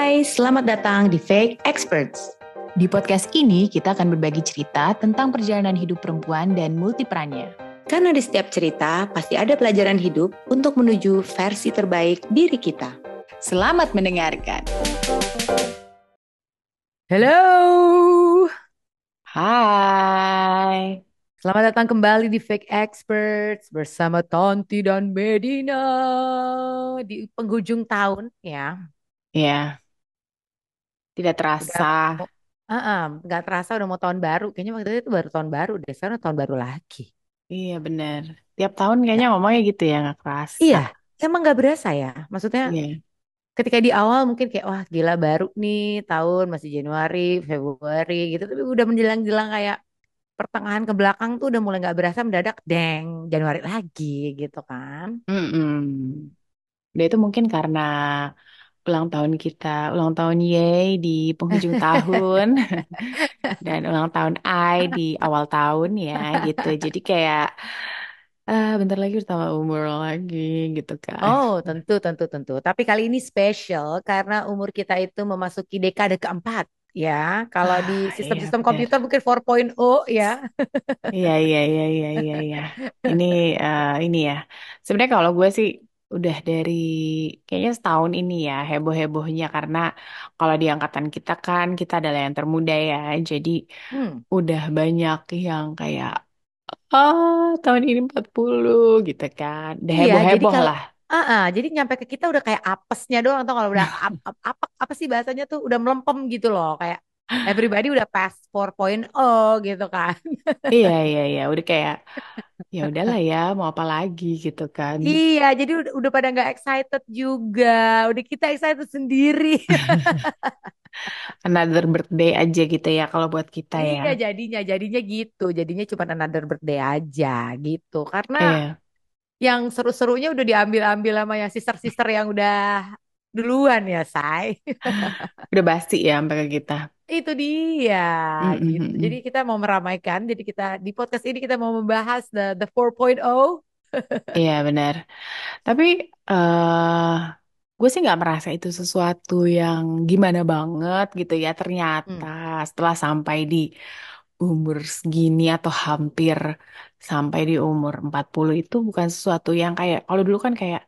Hai, selamat datang di Fake Experts. Di podcast ini kita akan berbagi cerita tentang perjalanan hidup perempuan dan multiperannya. Karena di setiap cerita pasti ada pelajaran hidup untuk menuju versi terbaik diri kita. Selamat mendengarkan. Halo. Hai. Selamat datang kembali di Fake Experts bersama Tonti dan Medina di penghujung tahun ya. Ya, tidak terasa. Udah, uh -uh, nggak terasa udah mau tahun baru. Kayaknya waktu itu baru tahun baru deh. Sekarang tahun baru lagi. Iya bener. Tiap tahun kayaknya ngomongnya gitu ya, nggak kerasa. Iya, emang nggak berasa ya. Maksudnya Iya. ketika di awal mungkin kayak wah gila baru nih tahun masih Januari, Februari gitu. Tapi udah menjelang-jelang kayak pertengahan ke belakang tuh udah mulai nggak berasa mendadak deng Januari lagi gitu kan. Mm-mm. Udah itu mungkin karena ulang tahun kita, ulang tahun Yay di penghujung tahun dan ulang tahun I di awal tahun ya gitu. Jadi kayak ah bentar lagi bertambah umur lagi gitu kan. Oh, tentu, tentu, tentu. Tapi kali ini spesial karena umur kita itu memasuki dekade keempat. Ya, kalau di Ah, iya sistem-sistem benar. komputer mungkin 4.0 ya. Iya iya iya iya iya iya. Ini eh, ini ya. Sebenarnya kalau gue sih udah dari kayaknya setahun ini ya heboh-hebohnya karena kalau di angkatan kita kan kita adalah yang termuda ya. Jadi Hmm. udah banyak yang kayak ah tahun ini 40 gitu kan. Udah Iya, jadi heboh-heboh kalau lah. ah ah, jadi nyampe ke kita udah kayak apesnya doang atau kalau udah ap, ap, apa apa sih bahasanya tuh udah melempem gitu loh kayak everybody udah past 4.0 gitu kan. Iya iya iya udah kayak ya udahlah ya mau apa lagi gitu kan. Iya, jadi udah, udah pada nggak excited juga. Udah kita excited sendiri. Another birthday aja gitu ya kalau buat kita ya. Iya, jadinya jadinya gitu. Jadinya cuma another birthday aja gitu. Karena Iya. yang seru-serunya udah diambil-ambil sama yang sister-sister yang udah duluan ya, Say. Udah basi ya sampai ke kita. Itu dia Mm, mm, gitu. mm, Jadi mm. kita mau meramaikan. Jadi kita di podcast ini kita mau membahas the the 4.0. Iya benar. Tapi eh gue sih nggak merasa itu sesuatu yang gimana banget gitu ya. Ternyata Hmm. setelah sampai di umur segini atau hampir sampai di umur 40 itu bukan sesuatu yang kayak kalau dulu kan kayak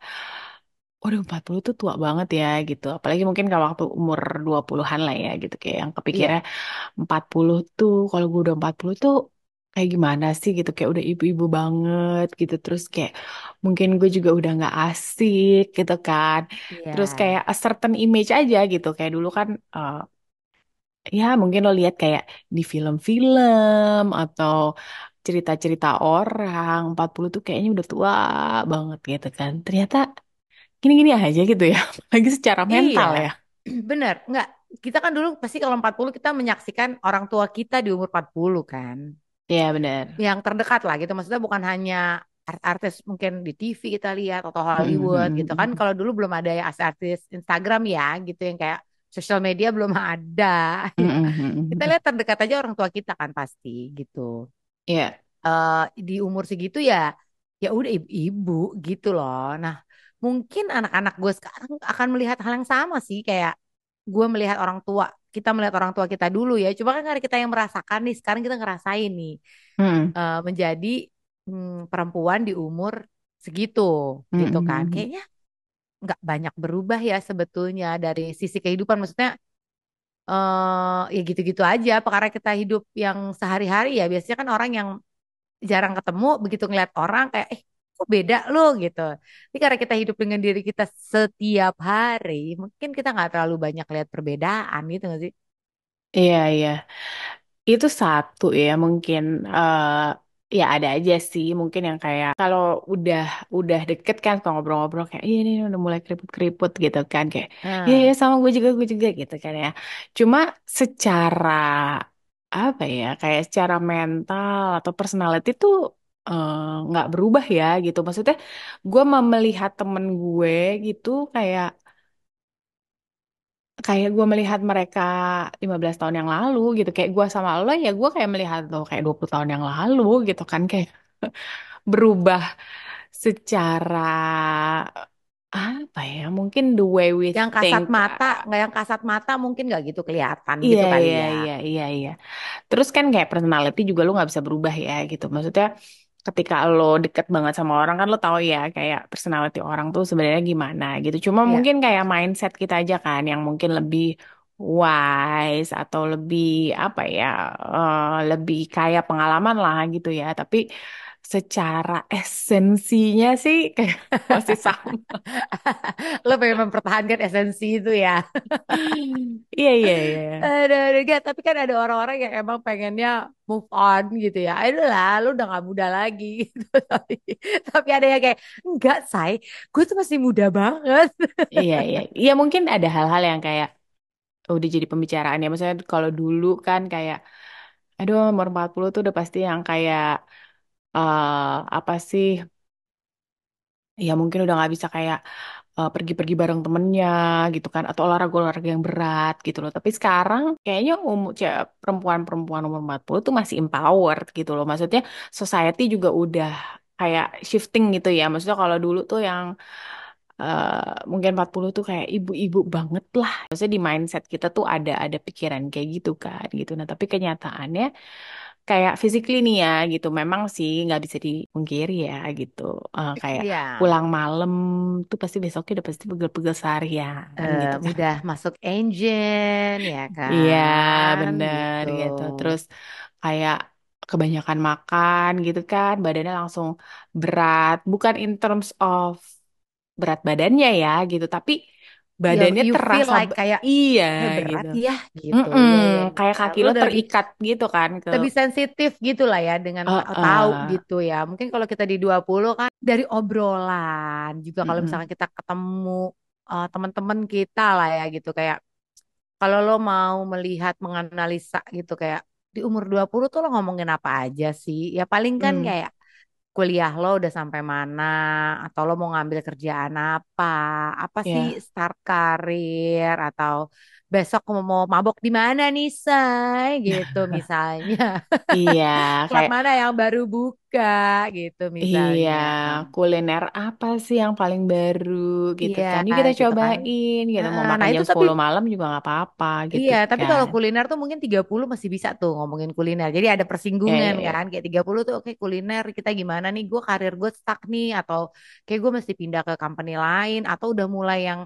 Waduh 40 tuh tua banget ya gitu. Apalagi mungkin kalau waktu umur 20-an lah ya gitu. Kayak yang Iya, kepikirnya 40 tuh kalau gue udah 40 tuh kayak gimana sih gitu. Kayak udah ibu-ibu banget gitu. Terus kayak mungkin gue juga udah nggak asik gitu kan. Terus iya, kayak a certain image aja gitu. Kayak dulu kan eh, ya mungkin lo lihat kayak di film-film atau cerita-cerita orang 40 tuh kayaknya udah tua banget gitu kan. Ternyata gini-gini aja gitu ya lagi secara iya. mental ya Bener, enggak. Kita kan dulu pasti kalau 40 kita menyaksikan orang tua kita di umur 40 kan. Iya benar Yang terdekat lah gitu. Maksudnya bukan hanya artis mungkin di TV kita lihat atau Hollywood gitu kan. Kalau dulu belum ada ya artis Instagram ya gitu yang kayak sosial media belum ada. Ya. Kita Mm-mm. lihat terdekat aja orang tua kita kan pasti gitu. Iya Eh di umur segitu ya ya udah ibu-ibu gitu loh. Nah, mungkin anak-anak gue sekarang akan melihat hal yang sama sih kayak gue melihat orang tua, kita melihat orang tua kita dulu ya. Coba kan karena kita yang merasakan nih, sekarang kita ngerasain nih Mm-mm. eh, menjadi mm, perempuan di umur segitu gitu kan. Mm-mm. Kayaknya nggak banyak berubah ya sebetulnya dari sisi kehidupan. Maksudnya eh ya gitu-gitu aja. Karena kita hidup yang sehari-hari ya biasanya kan orang yang jarang ketemu begitu ngeliat orang kayak eh kok beda lo gitu. Tapi karena kita hidup dengan diri kita setiap hari, mungkin kita nggak terlalu banyak lihat perbedaan gitu nggak sih? Iya iya Itu satu ya mungkin eh ya ada aja sih mungkin yang kayak kalau udah udah deket kan kalau ngobrol-ngobrol kayak iya ini udah mulai keriput-keriput gitu kan kayak iya Nah, ya sama gue juga gue juga gitu kan ya. Cuma secara apa ya kayak secara mental atau personality tuh eh, nggak berubah ya gitu. Maksudnya gue mau melihat temen gue gitu kayak kayak gue melihat mereka 15 tahun yang lalu gitu kayak gue sama lo ya gue kayak melihat lo kayak 20 tahun yang lalu gitu kan kayak berubah secara apa ya? Mungkin the way we Yang kasat think. mata, ah, nggak yang kasat mata mungkin nggak gitu kelihatan Iya, gitu kali iya, ya. iya, iya, iya. Terus kan kayak personality juga lu nggak bisa berubah ya gitu. Maksudnya ketika lo deket banget sama orang kan lo tahu ya kayak personality orang tuh sebenarnya gimana gitu. Cuma Iya, mungkin kayak mindset kita aja kan yang mungkin lebih wise atau lebih apa ya, eh, lebih kaya pengalaman lah gitu ya. Tapi secara esensinya sih kayak masih sama. lo pengen mempertahankan esensi itu ya. Iya, iya, iya. Aduh, aduh, enggak. Tapi kan ada orang-orang yang emang pengennya move on gitu ya. Aduh lah, lu udah gak muda lagi gitu. Tapi, tapi ada yang kayak, enggak, say, gue tuh masih muda banget. Iya, iya. Iya mungkin ada hal-hal yang kayak udah jadi pembicaraan ya. Maksudnya kalau dulu kan kayak, aduh umur 40 tuh udah pasti yang kayak, eh apa sih, ya mungkin udah nggak bisa kayak eh, pergi-pergi bareng temennya gitu kan. Atau olahraga-olahraga yang berat gitu loh. Tapi sekarang kayaknya umur perempuan-perempuan umur 40 tuh masih empowered gitu loh. Maksudnya society juga udah kayak shifting gitu ya. Maksudnya kalau dulu tuh yang eh, mungkin 40 tuh kayak ibu-ibu banget lah. Maksudnya di mindset kita tuh ada ada pikiran kayak gitu kan gitu. Nah, tapi kenyataannya kayak physically nih ya gitu. Memang sih nggak bisa dipungkiri ya gitu. Eh, kayak Iya, pulang malam tuh pasti besoknya udah pasti pegel-pegel seharian eh, gitu kan. udah masuk engine ya Iya, kan, bener gitu. gitu. Terus kayak kebanyakan makan gitu kan, badannya langsung berat. Bukan in terms of berat badannya ya gitu, tapi badannya you terasa like kayak, iya eh berat gitu. ya, gitu. Mm-mm, Ya, ya, kayak ya. kaki Lo lebih terikat gitu kan ke lebih sensitif gitu lah ya dengan eh ta- tahu gitu ya. Mungkin kalau kita di 20 kan dari obrolan juga kalau mm-mm, misalkan kita ketemu eh, teman-teman kita lah ya gitu kayak kalau lo mau melihat menganalisa gitu kayak di umur 20 tuh lo ngomongin apa aja sih? Ya paling kan mm, kayak kuliah lo udah sampai mana? Atau lo mau ngambil kerjaan apa? Apa sih ya. start karir? Atau besok mau mau mabok di mana nih say gitu misalnya iya klub kayak mana yang baru buka gitu Iya, misalnya kuliner apa sih yang paling baru gitu iya kan? Yuk kita gitu kan cobain gitu. Mau Heeh, nah makan itu jam tapi 10 malam juga nggak apa-apa gitu Iya, tapi kalau kan. kuliner tuh mungkin 30 masih bisa tuh ngomongin kuliner. Jadi ada Ya, persinggungan ya, ya. kan. Kayak 30 tuh oke kuliner kita gimana nih? Gue karir gue stuck nih atau kayak gue mesti pindah ke company lain atau udah mulai yang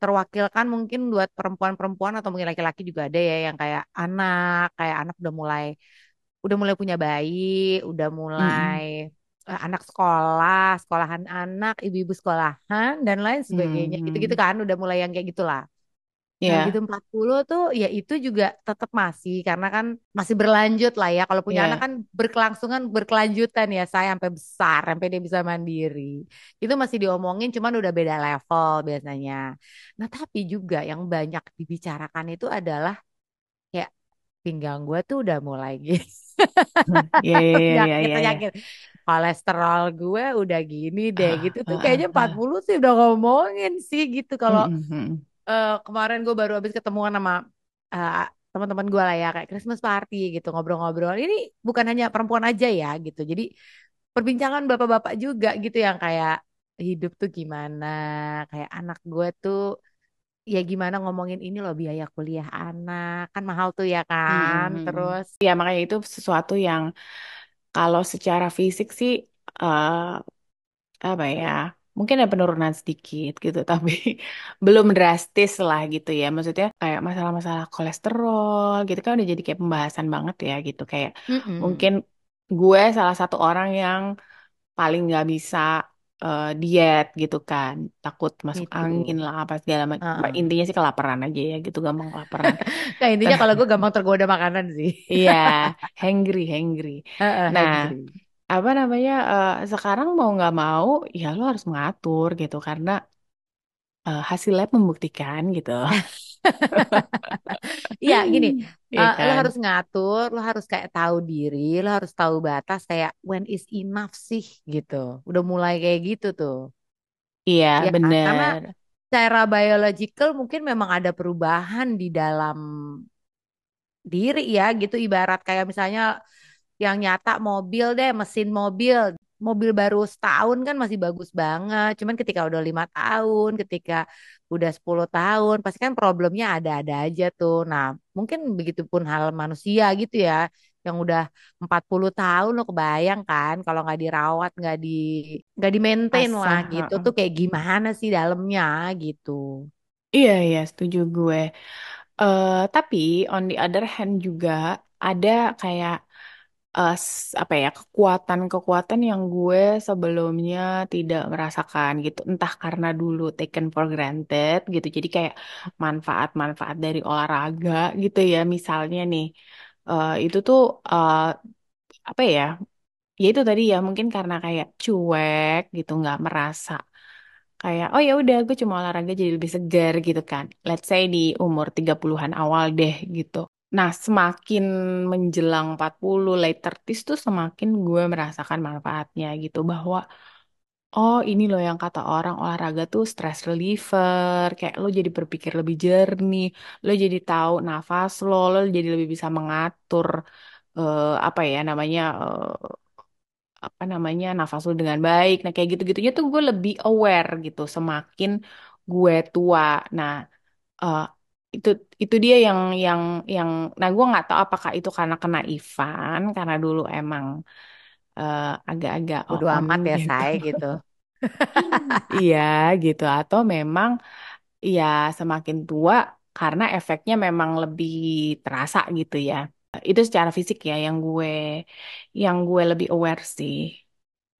terwakilkan mungkin buat perempuan-perempuan atau mungkin laki-laki juga ada ya yang kayak anak, kayak anak udah mulai udah mulai punya bayi, udah mulai eh, anak sekolah, sekolahan anak, ibu-ibu sekolahan dan lain sebagainya. Gitu-gitu Hmm. kan udah mulai yang kayak gitulah. Nah, gitu Ya, 40 tuh ya itu juga tetap masih karena kan masih berlanjut lah ya. Kalau punya anak ya. kan berkelangsungan berkelanjutan ya saya sampai besar sampai dia bisa mandiri. Itu masih diomongin cuman udah beda level biasanya. Nah, tapi juga yang banyak dibicarakan itu adalah kayak pinggang gue tuh udah mulai gitu. Ya, ya, ya, ya, Penyakit ya, ya. penyakit kolesterol gue udah gini deh Ah, gitu tuh ah, ah, kayaknya empat ah. puluh sih udah ngomongin sih gitu kalau Mm-mm, mm-mm. Eh, kemarin gue baru habis ketemuan sama eh, teman-teman gue lah ya kayak Christmas party gitu ngobrol-ngobrol. Ini bukan hanya perempuan aja ya gitu. Jadi perbincangan bapak-bapak juga gitu yang kayak hidup tuh gimana, kayak anak gue tuh ya gimana ngomongin ini loh biaya kuliah anak kan mahal tuh ya kan. mm-mm. Terus Ya, makanya itu sesuatu yang kalau secara fisik sih eh, apa ya mungkin ada penurunan sedikit gitu tapi belum drastis lah gitu ya maksudnya kayak masalah-masalah kolesterol gitu kan udah jadi kayak pembahasan banget ya gitu kayak mm-mm, mungkin gue salah satu orang yang paling nggak bisa eh, diet gitu kan takut masuk itu. angin lah apa segala macam Heeh. intinya sih kelaparan aja ya gitu gampang kelaparan Nah intinya kalau gue gampang tergoda makanan sih. iya hangry hangry Heeh, nah hungry. Apa namanya eh, sekarang mau nggak mau ya lo harus mengatur gitu karena eh, hasil lab membuktikan gitu Iya, gini, Iya eh, lo kan harus ngatur, lo harus kayak tahu diri, lo harus tahu batas kayak when is enough sih gitu. Udah mulai kayak gitu tuh. iya Ya kan? Karena bener secara biological mungkin memang ada perubahan di dalam diri ya gitu ibarat kayak misalnya yang nyata mobil deh, mesin mobil. mobil baru setahun kan masih bagus banget. Cuman ketika udah lima tahun, ketika udah 10 tahun, pasti kan problemnya ada-ada aja tuh. Nah, mungkin begitupun hal manusia gitu ya, yang udah 40 tahun lo kebayang kan kalau nggak dirawat, nggak di nggak di maintain lah Asah. gitu heeh. tuh kayak gimana sih dalamnya gitu. Iya, iya, setuju gue. Eh, tapi on the other hand juga ada kayak s- apa ya kekuatan-kekuatan yang gue sebelumnya tidak merasakan gitu. Entah karena dulu taken for granted gitu. Jadi kayak manfaat-manfaat dari olahraga gitu ya. Misalnya nih, eh, itu tuh eh, apa ya? Ya itu tadi ya mungkin karena kayak cuek gitu, nggak merasa kayak oh ya udah gue cuma olahraga jadi lebih segar gitu kan. Let's say di umur 30-an awal deh gitu. Nah, semakin menjelang 40 late 30s tuh semakin gue merasakan manfaatnya gitu bahwa oh ini loh yang kata orang olahraga tuh stress reliever, kayak lo jadi berpikir lebih jernih, lo jadi tahu nafas lo, lo jadi lebih bisa mengatur eh, apa ya namanya eh, apa namanya nafas lu dengan baik. Nah kayak gitu-gitunya tuh gue lebih aware gitu semakin gue tua. Nah eh, itu itu dia yang yang yang nah gue nggak tahu apakah itu karena kena Ivan karena dulu emang eh, agak-agak Bodo on amat ya gitu. saya gitu. Iya gitu atau memang ya semakin tua karena efeknya memang lebih terasa gitu ya. Itu secara fisik ya yang gue yang gue lebih aware sih.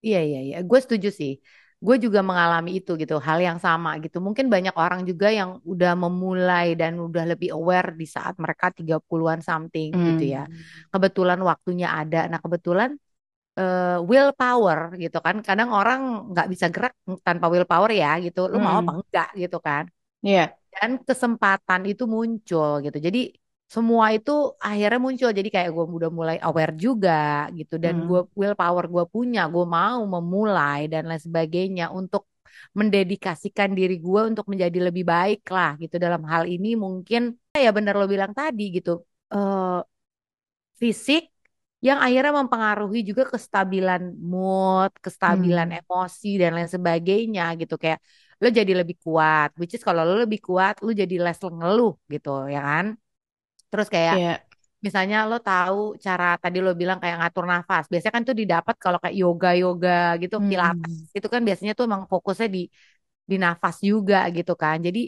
Iya, iya, iya. Gue setuju sih. Gue juga mengalami itu gitu, hal yang sama gitu. Mungkin banyak orang juga yang udah memulai dan udah lebih aware di saat mereka 30-an something gitu ya. Hmm. Kebetulan waktunya ada. Nah, kebetulan eh, willpower gitu kan. Kadang orang nggak bisa gerak tanpa willpower ya gitu. Lu mau apa Mm-mm. enggak gitu kan. Iya. Dan kesempatan itu muncul gitu. Jadi semua itu akhirnya muncul. Jadi kayak gue udah mulai aware juga gitu. Dan gue Mm. willpower gue punya. Gue mau memulai dan lain sebagainya untuk mendedikasikan diri gue untuk menjadi lebih baik lah gitu. Dalam hal ini mungkin ya bener lo bilang tadi gitu. eh fisik yang akhirnya mempengaruhi juga kestabilan mood, kestabilan Hmm. emosi dan lain sebagainya gitu kayak lo jadi lebih kuat, which is kalau lo lebih kuat lo jadi less ngeluh gitu ya kan. Terus kayak Iya. misalnya lo tahu cara tadi lo bilang kayak ngatur nafas. Biasanya kan tuh didapat kalau kayak yoga-yoga gitu, pilates Mm-mm. itu kan biasanya tuh emang fokusnya di di nafas juga gitu kan. Jadi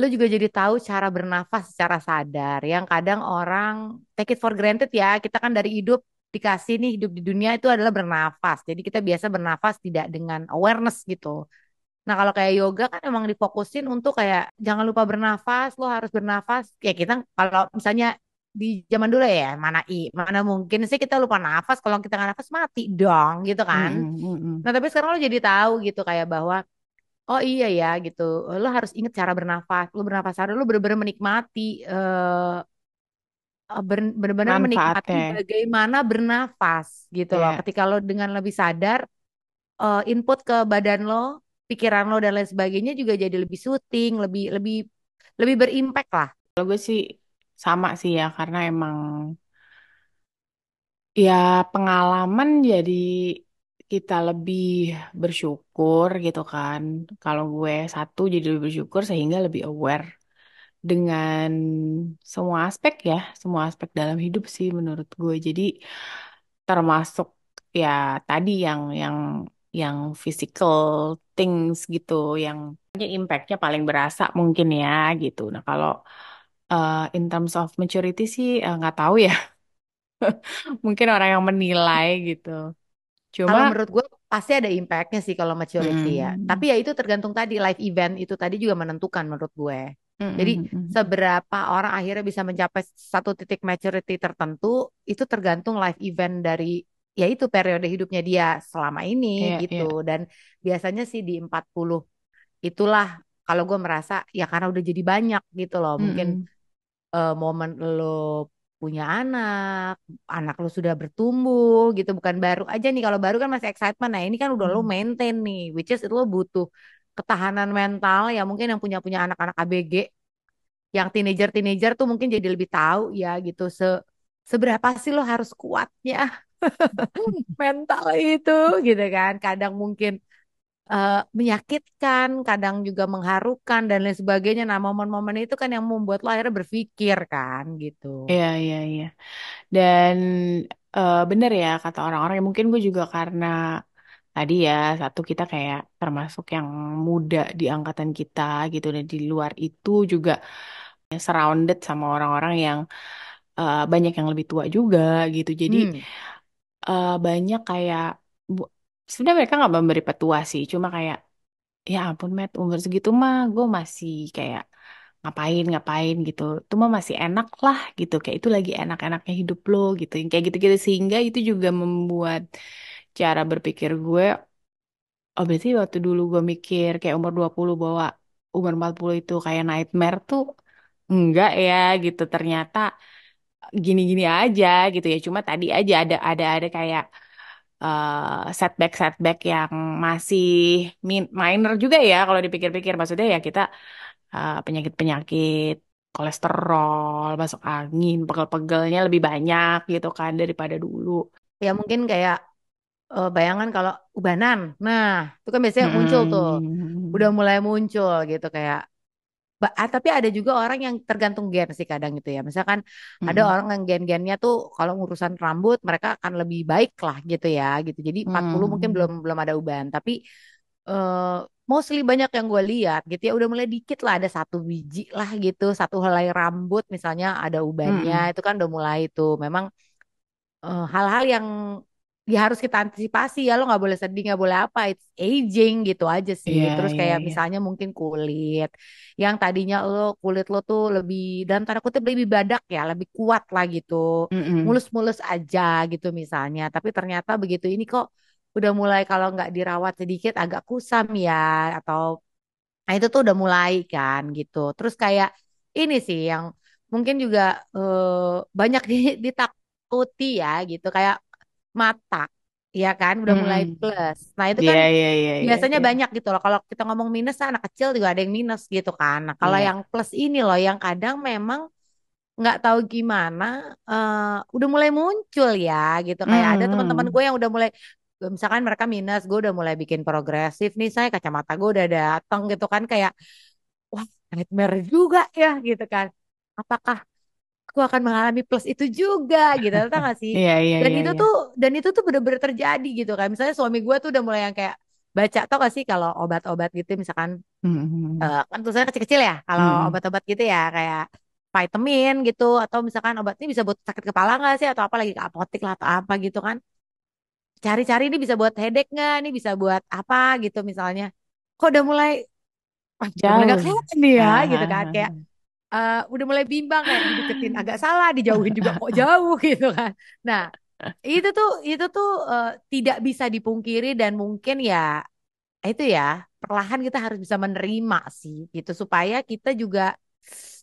lu juga jadi tahu cara bernafas secara sadar yang kadang orang take it for granted ya kita kan dari hidup dikasih nih hidup di dunia itu adalah bernafas jadi kita biasa bernafas tidak dengan awareness gitu nah kalau kayak yoga kan emang difokusin untuk kayak jangan lupa bernafas lo harus bernafas ya kita kalau misalnya di zaman dulu ya mana i mana mungkin sih kita lupa nafas kalau kita nggak nafas mati dong gitu kan Mm-mm. Mm-mm. nah tapi sekarang lo jadi tahu gitu kayak bahwa Oh iya ya gitu. Lo harus ingat cara bernafas. Lo bernafas sadar, lo benar-benar menikmati, eh eh, ber- benar-benar menikmati bagaimana bernafas gitu loh. Ya. Ketika lo dengan lebih sadar, eh, input ke badan lo, pikiran lo dan lain sebagainya juga jadi lebih soothing, lebih lebih lebih berimpact lah. Kalau gue sih sama sih ya karena emang ya pengalaman jadi kita lebih bersyukur gitu kan. Kalau gue satu jadi lebih bersyukur sehingga lebih aware dengan semua aspek ya, semua aspek dalam hidup sih menurut gue. Jadi termasuk ya tadi yang yang yang physical things gitu, yang impactnya paling berasa mungkin ya gitu. Nah kalau eh, in terms of maturity sih eh, nggak tahu ya, mungkin orang yang menilai gitu. Cuma, Kalau menurut gue pasti ada impactnya sih kalau maturity ya. Tapi mm, ya itu tergantung tadi live event itu tadi juga menentukan menurut gue. mm, Jadi mm, mm, mm. seberapa orang akhirnya bisa mencapai satu titik maturity tertentu itu tergantung live event dari ya itu periode hidupnya dia selama ini Iya, gitu. iya. Dan biasanya sih di 40 itulah kalau gue merasa ya karena udah jadi banyak gitu loh. Mm, Mungkin mm, eh, momen lo punya anak, anak lo sudah bertumbuh gitu, bukan baru aja nih. Kalau baru kan masih excitement. Nah ini kan udah lo mm. maintain nih, which is itu lo butuh ketahanan mental ya mungkin yang punya punya anak-anak ABG, yang teenager-teenager tuh mungkin jadi lebih tahu ya gitu se seberapa sih lo harus kuatnya mental itu gitu kan. Kadang mungkin eh, menyakitkan, kadang juga mengharukan dan lain sebagainya. Nah, momen-momen itu kan yang membuat lo akhirnya berpikir kan gitu. Iya, iya, iya. Dan eh, bener ya kata orang-orang, ya mungkin gue juga karena tadi ya, satu kita kayak termasuk yang muda di angkatan kita gitu. Dan di luar itu juga surrounded sama orang-orang yang eh, banyak yang lebih tua juga gitu. Jadi Hmm. Eh, banyak kayak, bu- sebenarnya mereka nggak memberi petua sih, cuma kayak Ya ampun, Matt, umur segitu mah gue masih kayak ngapain ngapain gitu. Itu mah masih enak lah gitu. Kayak itu lagi enak-enaknya hidup lo gitu. Kayak gitu-gitu sehingga itu juga membuat cara berpikir gue, oh berarti waktu dulu gue mikir kayak umur 20 bahwa umur 40 itu kayak nightmare tuh enggak ya gitu. Ternyata gini-gini aja gitu ya. Cuma tadi aja ada ada ada kayak eh, setback-setback yang masih min- minor juga ya kalau dipikir-pikir. Maksudnya ya kita eh, penyakit-penyakit kolesterol, masuk angin, pegel-pegelnya lebih banyak gitu kan daripada dulu. Ya mungkin kayak eh, bayangan kalau ubanan. Nah, itu kan biasanya muncul tuh. Udah Mm-mm. mulai muncul gitu kayak tapi ada juga orang yang tergantung gen sih kadang gitu ya. Misalkan ada Mm-mm. orang yang gen-gennya tuh kalau urusan rambut mereka akan lebih baik lah gitu ya gitu. Jadi 40 mungkin belum belum ada ubahan, tapi eh mostly banyak yang gue lihat gitu ya udah mulai dikit lah ada satu biji lah gitu, satu helai rambut misalnya ada ubannya Mm-mm. itu kan udah mulai tuh. Memang eh, hal-hal yang ya harus kita antisipasi ya lo nggak boleh sedih nggak boleh apa it's aging gitu aja sih. Iya, terus iya, kayak iya. misalnya mungkin kulit yang tadinya lo kulit lo tuh lebih dan tanda kutip lebih badak ya lebih kuat lah gitu. Mm-mm. mulus-mulus aja gitu misalnya. Tapi ternyata begitu ini kok udah mulai kalau nggak dirawat sedikit agak kusam ya atau nah itu tuh udah mulai kan gitu. Terus kayak ini sih yang mungkin juga eh, banyak di- ditakuti ya gitu. Kayak mata, ya kan, udah mulai Mm-mm. plus. Nah itu kan iya, iya, iya, biasanya iya. banyak gitu loh. Kalau kita ngomong minus, anak kecil juga ada yang minus gitu kan. Nah kalau Iya. yang plus ini loh, yang kadang memang nggak tahu gimana, eh, udah mulai muncul ya gitu. Kayak ada teman-teman gue Mm-mm. yang udah mulai, misalkan mereka minus, gue udah mulai bikin progresif nih, saya kacamata gue udah datang gitu kan, kayak wah nightmare juga ya gitu kan. Apakah aku akan mengalami plus itu juga gitu tau gak sih Iya, iya, dan iya, itu iya. tuh dan itu tuh bener-bener terjadi gitu kan misalnya suami gue tuh udah mulai yang kayak baca tau gak sih kalau obat-obat gitu misalkan Mm-mm. eh, kan tulisannya kecil-kecil ya kalau Mm-mm. obat-obat gitu ya kayak vitamin gitu atau misalkan obat ini bisa buat sakit kepala nggak sih atau apa lagi ke apotek lah atau apa gitu kan cari-cari ini bisa buat headache nggak ini bisa buat apa gitu misalnya kok udah mulai wah udah mulai gak Jauh. kelihatan nih ya Ah, gitu ah, kan kayak eh, udah mulai bimbang kayak dideketin agak salah, dijauhin juga kok jauh gitu kan. Nah, itu tuh itu tuh eh, tidak bisa dipungkiri dan mungkin ya itu ya perlahan kita harus bisa menerima sih gitu supaya kita juga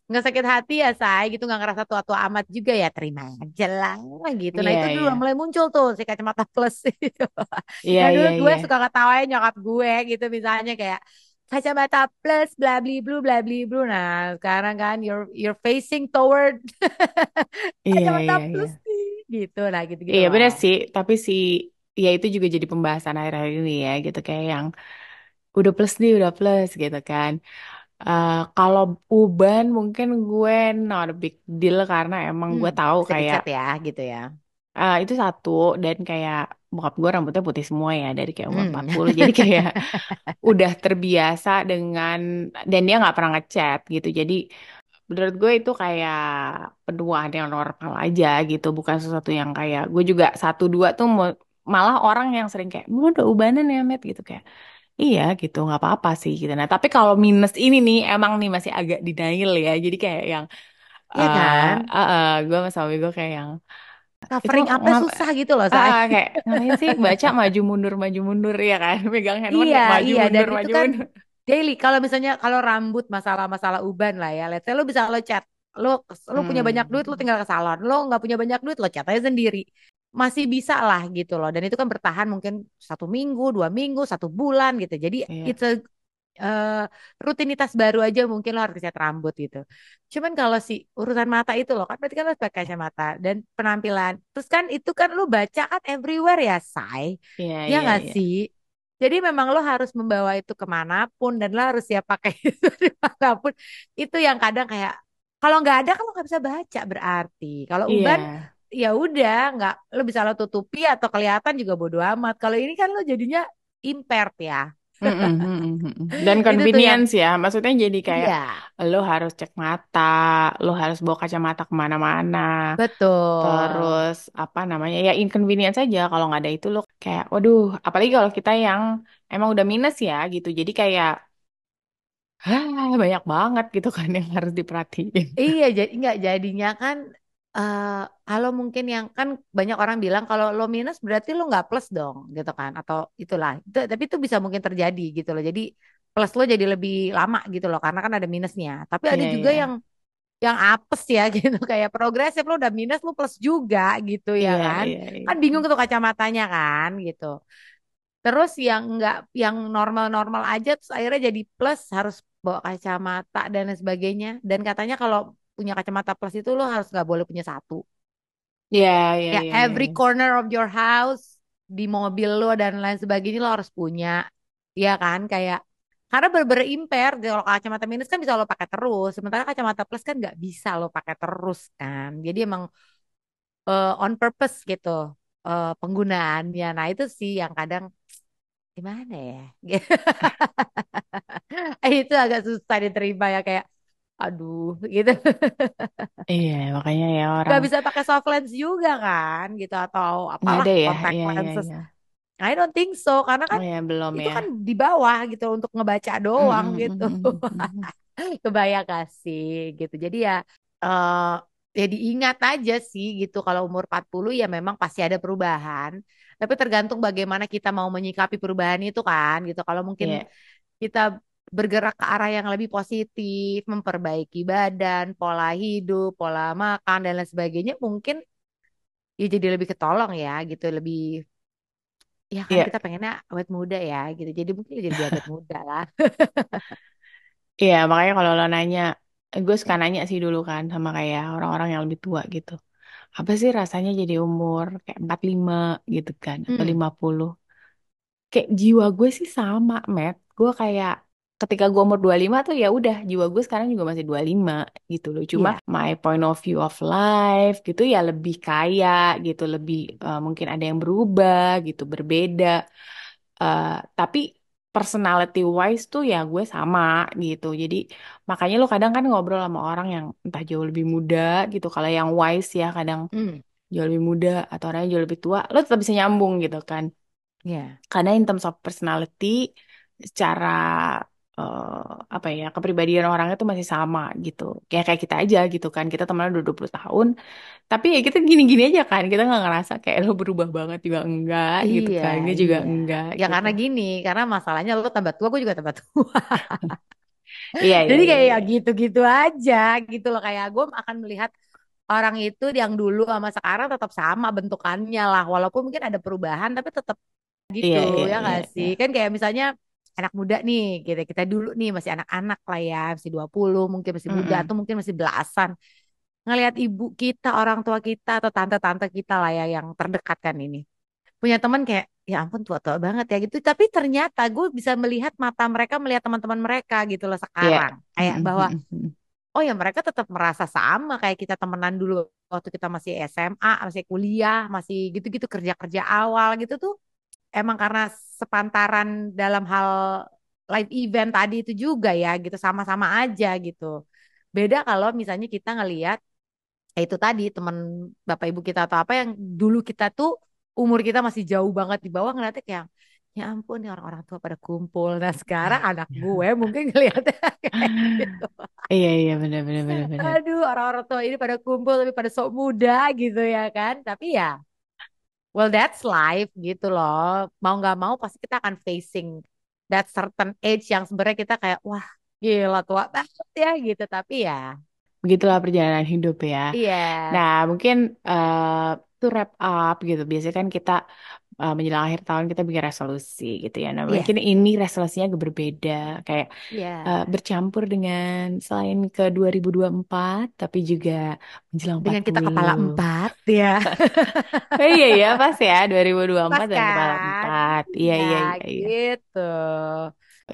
nggak sakit hati ya say gitu nggak ngerasa tua-tua amat juga ya terima aja lah gitu. Nah Iya, itu dulu iya. mulai muncul tuh si kacamata plus itu. Iya, Yang dulu iya, gue iya. suka ketawain nyokap gue gitu misalnya kayak kacamata plus bla bli blu bla bli blu. Nah, sekarang kan you're you're facing toward Iya, kacamata iya, iya. plus nih gitu. Nah, gitu-gitu Iya loh. benar sih, tapi sih ya itu juga jadi pembahasan akhir-akhir ini ya gitu kayak yang udah plus nih udah plus gitu kan. Eh kalau uban mungkin gue not a big deal karena emang Hmm, gue tahu kayak ya gitu ya. Eh, itu satu dan kayak bokap gue rambutnya putih semua ya dari kayak umur Hmm. 40 jadi kayak udah terbiasa dengan dan dia nggak pernah ngecat gitu. Jadi menurut gue itu kayak penuaan yang normal aja gitu bukan sesuatu yang kayak gue juga satu dua tuh mau- malah orang yang sering kayak lu udah ubanan ya Met? Gitu kayak iya gitu nggak apa-apa sih gitu. Nah tapi kalau minus ini nih emang nih masih agak denial ya. Jadi kayak yang Iya eh kan? eh, eh, gue sama suami gue kayak yang itu Covering apa ngap susah gitu loh, ah, say. ah, kayak ngapain sih baca maju mundur maju mundur ya kan megang handphone Iya, maju iya dan mundur itu maju kan mundur daily. Kalau misalnya kalau rambut masalah-masalah uban lah ya, let's say lo bisa lo cat. Lo lo punya banyak duit lo hmm tinggal ke salon. Lo nggak punya banyak duit lo cat aja sendiri. Masih bisa lah gitu loh. Dan itu kan bertahan mungkin satu minggu, dua minggu, satu bulan gitu. Jadi iya it's a eh, rutinitas baru aja mungkin lo harus cat rambut gitu. Cuman kalau si urusan mata itu loh kan berarti kan lo harus pakai kacamata dan penampilan. Terus kan itu kan lo baca kan everywhere ya, say. Iya, Ya iya, nggak iya. sih? Jadi memang lo harus membawa itu ke mana pun dan lo harus siap pakai itu di mana pun. Itu yang kadang kayak kalau nggak ada kan lo nggak bisa baca berarti. Kalau Iya. uban ya udah nggak lo bisa lo tutupi atau kelihatan juga bodo amat. Kalau ini kan lo jadinya impaired ya. Dan tuh yang convenience ya, maksudnya jadi kayak iya lo harus cek mata, lo harus bawa kacamata ke mana-mana, betul. terus apa namanya ya inconvenience aja kalau nggak ada itu lo kayak, waduh, apalagi kalau kita yang emang udah minus ya gitu, jadi kayak, hah banyak banget gitu kan yang harus diperhatiin. Iya jadi nggak jadinya kan eh kalau mungkin yang kan banyak orang bilang kalau lo minus berarti lo nggak plus dong gitu kan atau itulah. Itu, tapi itu bisa mungkin terjadi gitu loh. Jadi plus lo jadi lebih lama gitu loh karena kan ada minusnya. Tapi ada Iya juga iya yang yang apes ya gitu kayak progresif lo udah minus lo plus juga gitu ya iya kan. iya Kan iya bingung tuh kacamatanya kan gitu. Terus yang enggak yang normal-normal aja terus akhirnya jadi plus harus bawa kacamata dan sebagainya. Dan katanya kalau punya kacamata plus itu lo harus nggak boleh punya satu. iya iya Ya iya iya. every iya. corner of your house di mobil lo dan lain sebagainya lo harus punya. Iya kan kayak karena bener-bener impair kalau kacamata minus kan bisa lo pakai terus. Sementara kacamata plus kan nggak bisa lo pakai terus kan. Jadi emang eh, on purpose gitu eh, penggunaannya. Nah itu sih yang kadang gimana ya? itu agak susah diterima ya kayak aduh gitu. Iya, makanya ya orang nggak bisa pakai soft lens juga kan gitu. Atau nggak apalah ada ya, contact iya iya lenses. iya. I don't think so karena Oh kan ya belum itu ya. kan di bawah gitu untuk ngebaca Mm, doang mm, gitu. mm, mm, mm, mm. kebayang gak sih gitu. Jadi ya eh ya diingat aja sih gitu. Kalau umur 40 ya memang pasti ada perubahan. Tapi tergantung bagaimana kita mau menyikapi perubahan itu kan gitu. Kalau mungkin Iya, kita bergerak ke arah yang lebih positif, memperbaiki badan, pola hidup, pola makan dan lain sebagainya, mungkin ya jadi lebih ketolong ya gitu, lebih ya kan iya, kita pengennya awet muda ya gitu. Jadi mungkin jadi awet muda lah. iya. Makanya kalau lo nanya, gue suka nanya sih dulu kan sama kayak orang-orang yang lebih tua gitu. Apa sih rasanya jadi umur kayak 45 gitu kan, atau Hmm, 50? Kayak jiwa gue sih sama, Matt. Gue kayak ketika gue umur 25 tuh ya udah jiwa gue sekarang juga masih 25 gitu loh. Cuma iya. my point of view of life gitu ya lebih kaya gitu, lebih eh, mungkin ada yang berubah gitu, berbeda. Eh, tapi personality wise tuh ya gue sama gitu. Jadi makanya lo kadang kan ngobrol sama orang yang entah jauh lebih muda gitu. Kalau yang wise ya kadang Hmm, jauh lebih muda atau orangnya jauh lebih tua, lo tetap bisa nyambung gitu kan. ya. Karena in terms of personality, secara eh, apa ya, kepribadian orangnya tuh masih sama gitu. Kayak kayak kita aja gitu kan. Kita temenan udah 20 tahun, tapi ya kita gini-gini aja kan. Kita nggak ngerasa kayak lo berubah banget juga enggak gitu Iya, kan. Dia juga iya. enggak Ya gitu. karena gini, karena masalahnya lu tambah tua, gue juga tambah tua. Iya, iya, Jadi iya, kayak ya iya. gitu-gitu aja gitu loh kayak gue akan melihat orang itu yang dulu sama sekarang tetap sama bentukannya lah walaupun mungkin ada perubahan tapi tetap gitu Iya, iya, ya iya, gak sih iya. kan kayak misalnya anak muda nih gitu. Kita dulu nih masih anak-anak lah ya masih 20 mungkin masih muda Mm-mm. atau mungkin masih belasan. Ngelihat ibu kita orang tua kita atau tante-tante kita lah ya yang terdekat kan ini. Punya teman kayak ya ampun tua-tua banget ya gitu. Tapi ternyata gue bisa melihat mata mereka melihat teman-teman mereka gitu loh Iya. sekarang. Kayak Mm-mm, bahwa oh ya mereka tetap merasa sama kayak kita temenan dulu waktu kita masih SMA masih kuliah masih gitu-gitu kerja-kerja awal gitu tuh emang karena sepantaran dalam hal live event tadi itu juga ya gitu sama-sama aja gitu. Beda kalau misalnya kita ngelihat ya itu tadi teman bapak ibu kita atau apa yang dulu kita tuh umur kita masih jauh banget di bawah ngeliatnya kayak ya ampun nih orang-orang tua pada kumpul. Nah sekarang anak gue mungkin ngeliatnya kayak gitu. Iya, iya, benar, benar, benar, benar. aduh orang-orang tua ini pada kumpul tapi pada sok muda gitu ya kan. Tapi ya well that's life gitu loh. Mau nggak mau pasti kita akan facing that certain age yang sebenarnya kita kayak wah gila tua banget ya gitu. Tapi ya Begitulah perjalanan hidup ya. iya. Nah, mungkin eh, to wrap up gitu. Biasanya kan kita uh, menjelang akhir tahun kita bikin resolusi gitu ya. Nah, Iya, mungkin ini resolusinya agak berbeda, kayak uh, iya. bercampur dengan selain ke 2024, tapi juga menjelang Dengan kita kepala 40. empat, ya. Oh iya ya, pas ya dua ribu dua puluh Pas empat dan kepala kan? empat. Iya, Iya, iya, iya, iya. gitu.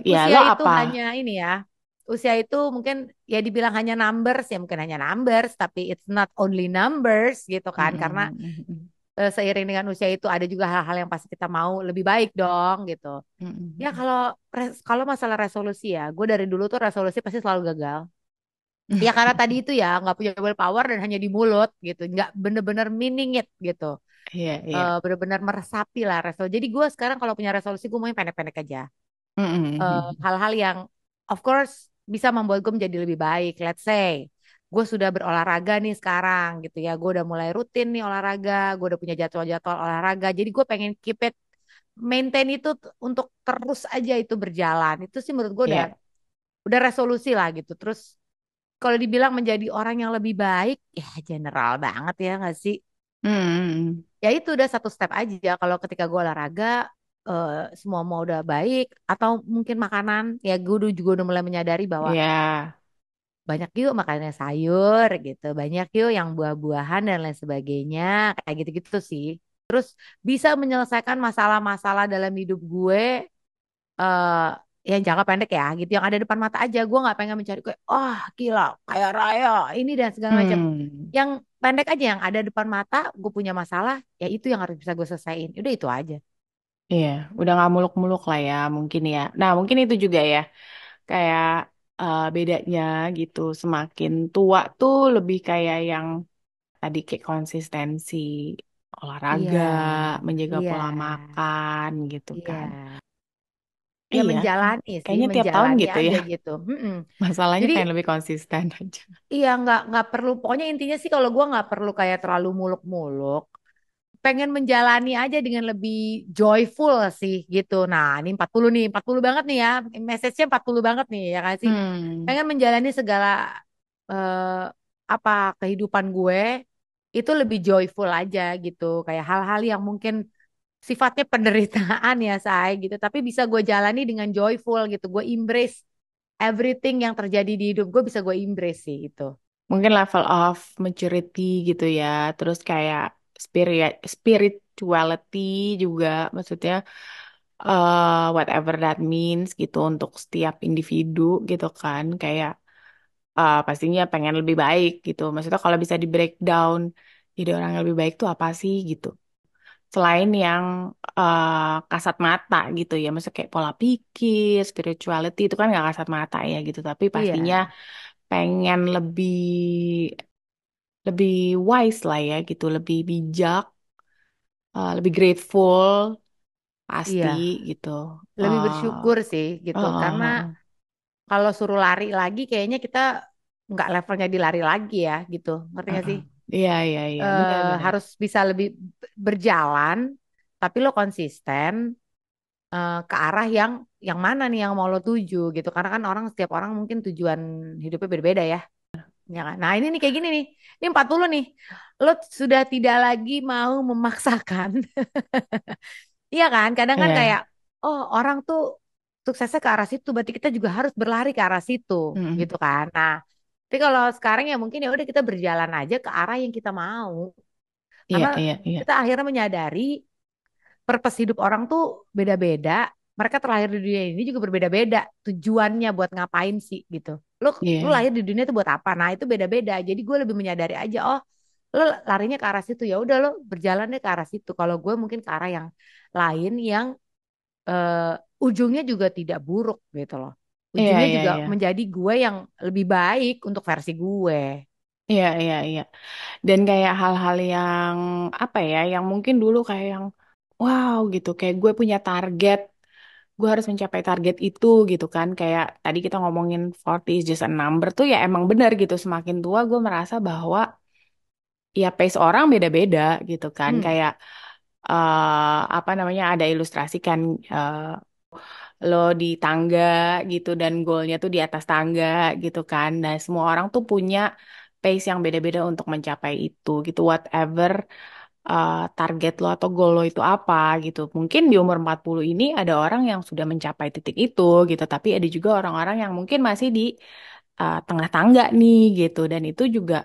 Ya, Usia lo itu apa? hanya ini ya. Usia itu mungkin ya dibilang hanya numbers, ya mungkin hanya numbers, tapi it's not only numbers gitu kan. Karena Mm-mm, mm-mm, eh, seiring dengan usia itu ada juga hal-hal yang pasti kita mau lebih baik dong gitu. Ya mm-mm, kalau kalau masalah resolusi ya, gue dari dulu tuh resolusi pasti selalu gagal. Ya karena tadi itu ya nggak punya willpower dan hanya di mulut gitu, nggak bener-bener meaning it gitu. Iya, iya. Eh, bener-bener meresapi lah resolusi. Jadi gue sekarang kalau punya resolusi gue mau yang pendek-pendek aja. Eh, Mm-mm, hal-hal yang of course bisa membuat gue menjadi lebih baik. Let's say gue sudah berolahraga nih sekarang gitu ya. Gue udah mulai rutin nih olahraga. Gue udah punya jadwal-jadwal olahraga. Jadi gue pengen keep it maintain itu untuk terus aja itu berjalan. Itu sih menurut gue udah Iya. udah resolusi lah gitu. Terus kalau dibilang menjadi orang yang lebih baik, ya general banget ya nggak sih? Mm-mm, Ya itu udah satu step aja. Kalau ketika gue olahraga, eh, semua mau udah baik. Atau mungkin makanan, ya gue juga udah mulai menyadari bahwa Iya. banyak yuk makannya sayur gitu. Banyak yuk yang buah-buahan dan lain sebagainya. Kayak gitu-gitu sih. Terus bisa menyelesaikan masalah-masalah dalam hidup gue eh yang jangka pendek ya gitu yang ada depan mata aja gue nggak pengen mencari kayak oh gila kaya raya ini dan segala macam Hmm. yang pendek aja yang ada depan mata gue punya masalah ya itu yang harus bisa gue selesaiin udah itu aja Iya, udah nggak muluk-muluk lah ya mungkin ya. Nah mungkin itu juga ya kayak uh, bedanya gitu. Semakin tua tuh lebih kayak yang tadi kayak konsistensi iya olahraga, menjaga iya pola makan gitu kan. iya ya Iya, menjalani sih kayaknya tiap tahun menjalani gitu ya. aja gitu Mm-mm. Masalahnya jadi pengen lebih konsisten aja. iya nggak nggak perlu pokoknya intinya sih kalau gue nggak perlu kayak terlalu muluk-muluk pengen menjalani aja dengan lebih joyful sih gitu. Nah, ini 40 nih, 40 banget nih ya. Message-nya 40 banget nih ya kan sih. Hmm, Pengen menjalani segala eh, apa kehidupan gue itu lebih joyful aja gitu. Kayak hal-hal yang mungkin sifatnya penderitaan ya say gitu, tapi bisa gue jalani dengan joyful gitu. Gue embrace everything yang terjadi di hidup gue bisa gue embrace sih itu. mungkin level of maturity gitu ya. Terus kayak spirit spirituality juga maksudnya eh whatever that means gitu untuk setiap individu gitu kan. Kayak eh, pastinya pengen lebih baik gitu. Maksudnya kalau bisa di breakdown jadi orang yang lebih baik tuh apa sih gitu. Selain yang eh, kasat mata gitu ya. Maksudnya kayak pola pikir spirituality itu kan nggak kasat mata ya gitu. Tapi pastinya Iya, pengen lebih lebih wise lah ya gitu lebih bijak eh, lebih grateful pasti iya. gitu Lebih eh bersyukur sih gitu. Heeh, Karena heeh. kalau suruh lari lagi kayaknya kita nggak levelnya di lari lagi ya gitu ngerti nggak Heeh. sih Iya, iya, iya, Eh benar-benar. harus bisa lebih b- berjalan tapi lo konsisten eh, ke arah yang yang mana nih yang mau lo tuju gitu karena kan orang setiap orang mungkin tujuan hidupnya berbeda ya ya kan? nah ini nih kayak gini nih ini 40 nih lo sudah tidak lagi mau memaksakan iya kan kadang kan kayak Iya. oh orang tuh suksesnya ke arah situ berarti kita juga harus berlari ke arah situ Mm-mm. gitu kan nah tapi kalau sekarang ya mungkin ya udah kita berjalan aja ke arah yang kita mau Iya, karena iya, iya. kita akhirnya menyadari purpose hidup orang tuh beda-beda mereka terlahir di dunia ini juga berbeda-beda tujuannya buat ngapain sih gitu lu lu Iya. lahir di dunia itu buat apa nah itu beda-beda jadi gue lebih menyadari aja oh lu larinya ke arah situ ya udah lo berjalan deh ke arah situ kalau gue mungkin ke arah yang lain yang eh, ujungnya juga tidak buruk gitu loh. Iya, Ujungnya iya, juga iya. menjadi gue yang lebih baik untuk versi gue. Iya, iya, iya. Dan kayak hal-hal yang apa ya, yang mungkin dulu kayak yang wow gitu, kayak gue punya target, gue harus mencapai target itu gitu kan. Kayak tadi kita ngomongin 40 is just a number tuh ya emang benar gitu. Semakin tua gue merasa bahwa ya pace orang beda-beda gitu kan. Hmm, Kayak eh apa namanya ada ilustrasi kan eh, lo di tangga gitu dan goalnya tuh di atas tangga gitu kan. Nah, semua orang tuh punya pace yang beda-beda untuk mencapai itu gitu. Whatever uh, target lo atau goal lo itu apa gitu. Mungkin di umur 40 ini ada orang yang sudah mencapai titik itu gitu, tapi ada juga orang-orang yang mungkin masih di uh, tengah tangga nih gitu dan itu juga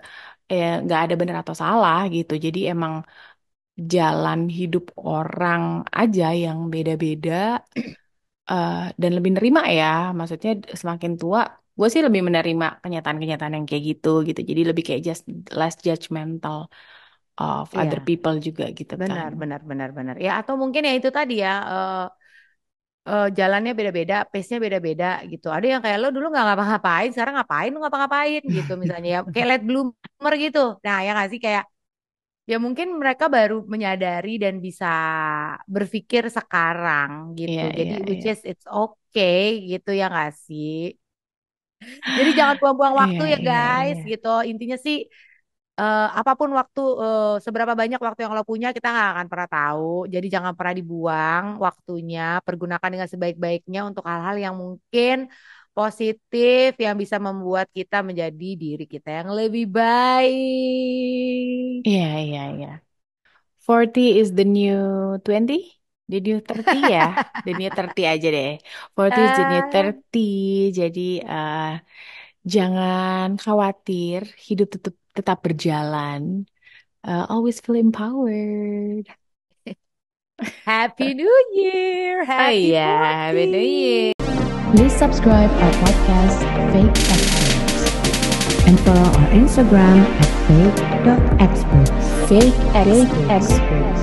eh, nggak ada benar atau salah gitu. Jadi emang jalan hidup orang aja yang beda-beda uh, dan lebih nerima ya. Maksudnya semakin tua, gue sih lebih menerima kenyataan-kenyataan yang kayak gitu gitu. Jadi lebih kayak just less judgmental of other Iya, people juga gitu kan. benar, benar, benar, benar. Ya, atau mungkin ya itu tadi ya, eh, eh, jalannya beda-beda, pace-nya beda-beda gitu. Ada yang kayak lo dulu nggak ngapa-ngapain, sekarang ngapain lo ngapa-ngapain gitu misalnya ya, kayak late bloomer gitu. Nah, ya nggak sih kayak ya mungkin mereka baru menyadari dan bisa berpikir sekarang gitu. Iya, Jadi iya, which iya. is it's okay gitu ya nggak sih? Jadi jangan buang-buang Iya, waktu ya iya, guys iya. gitu. Intinya sih eh, apa pun waktu eh, seberapa banyak waktu yang lo punya kita nggak akan pernah tahu. Jadi jangan pernah dibuang waktunya. Pergunakan dengan sebaik-baiknya untuk hal-hal yang mungkin positif yang bisa membuat kita menjadi diri kita yang lebih baik. Iya, iya, iya. 40 is the new 20? The new 30 ya? The new 30 aja deh. 40 is the new Ah, 30. Jadi eh, jangan khawatir, hidup tetap tetap berjalan. Eh, always feel empowered. Happy New Year, Oh Happy iya, Happy New Year. 40. Please subscribe our podcast Fake Experts and follow our Instagram at fake.experts. Fake Fake experts. Experts.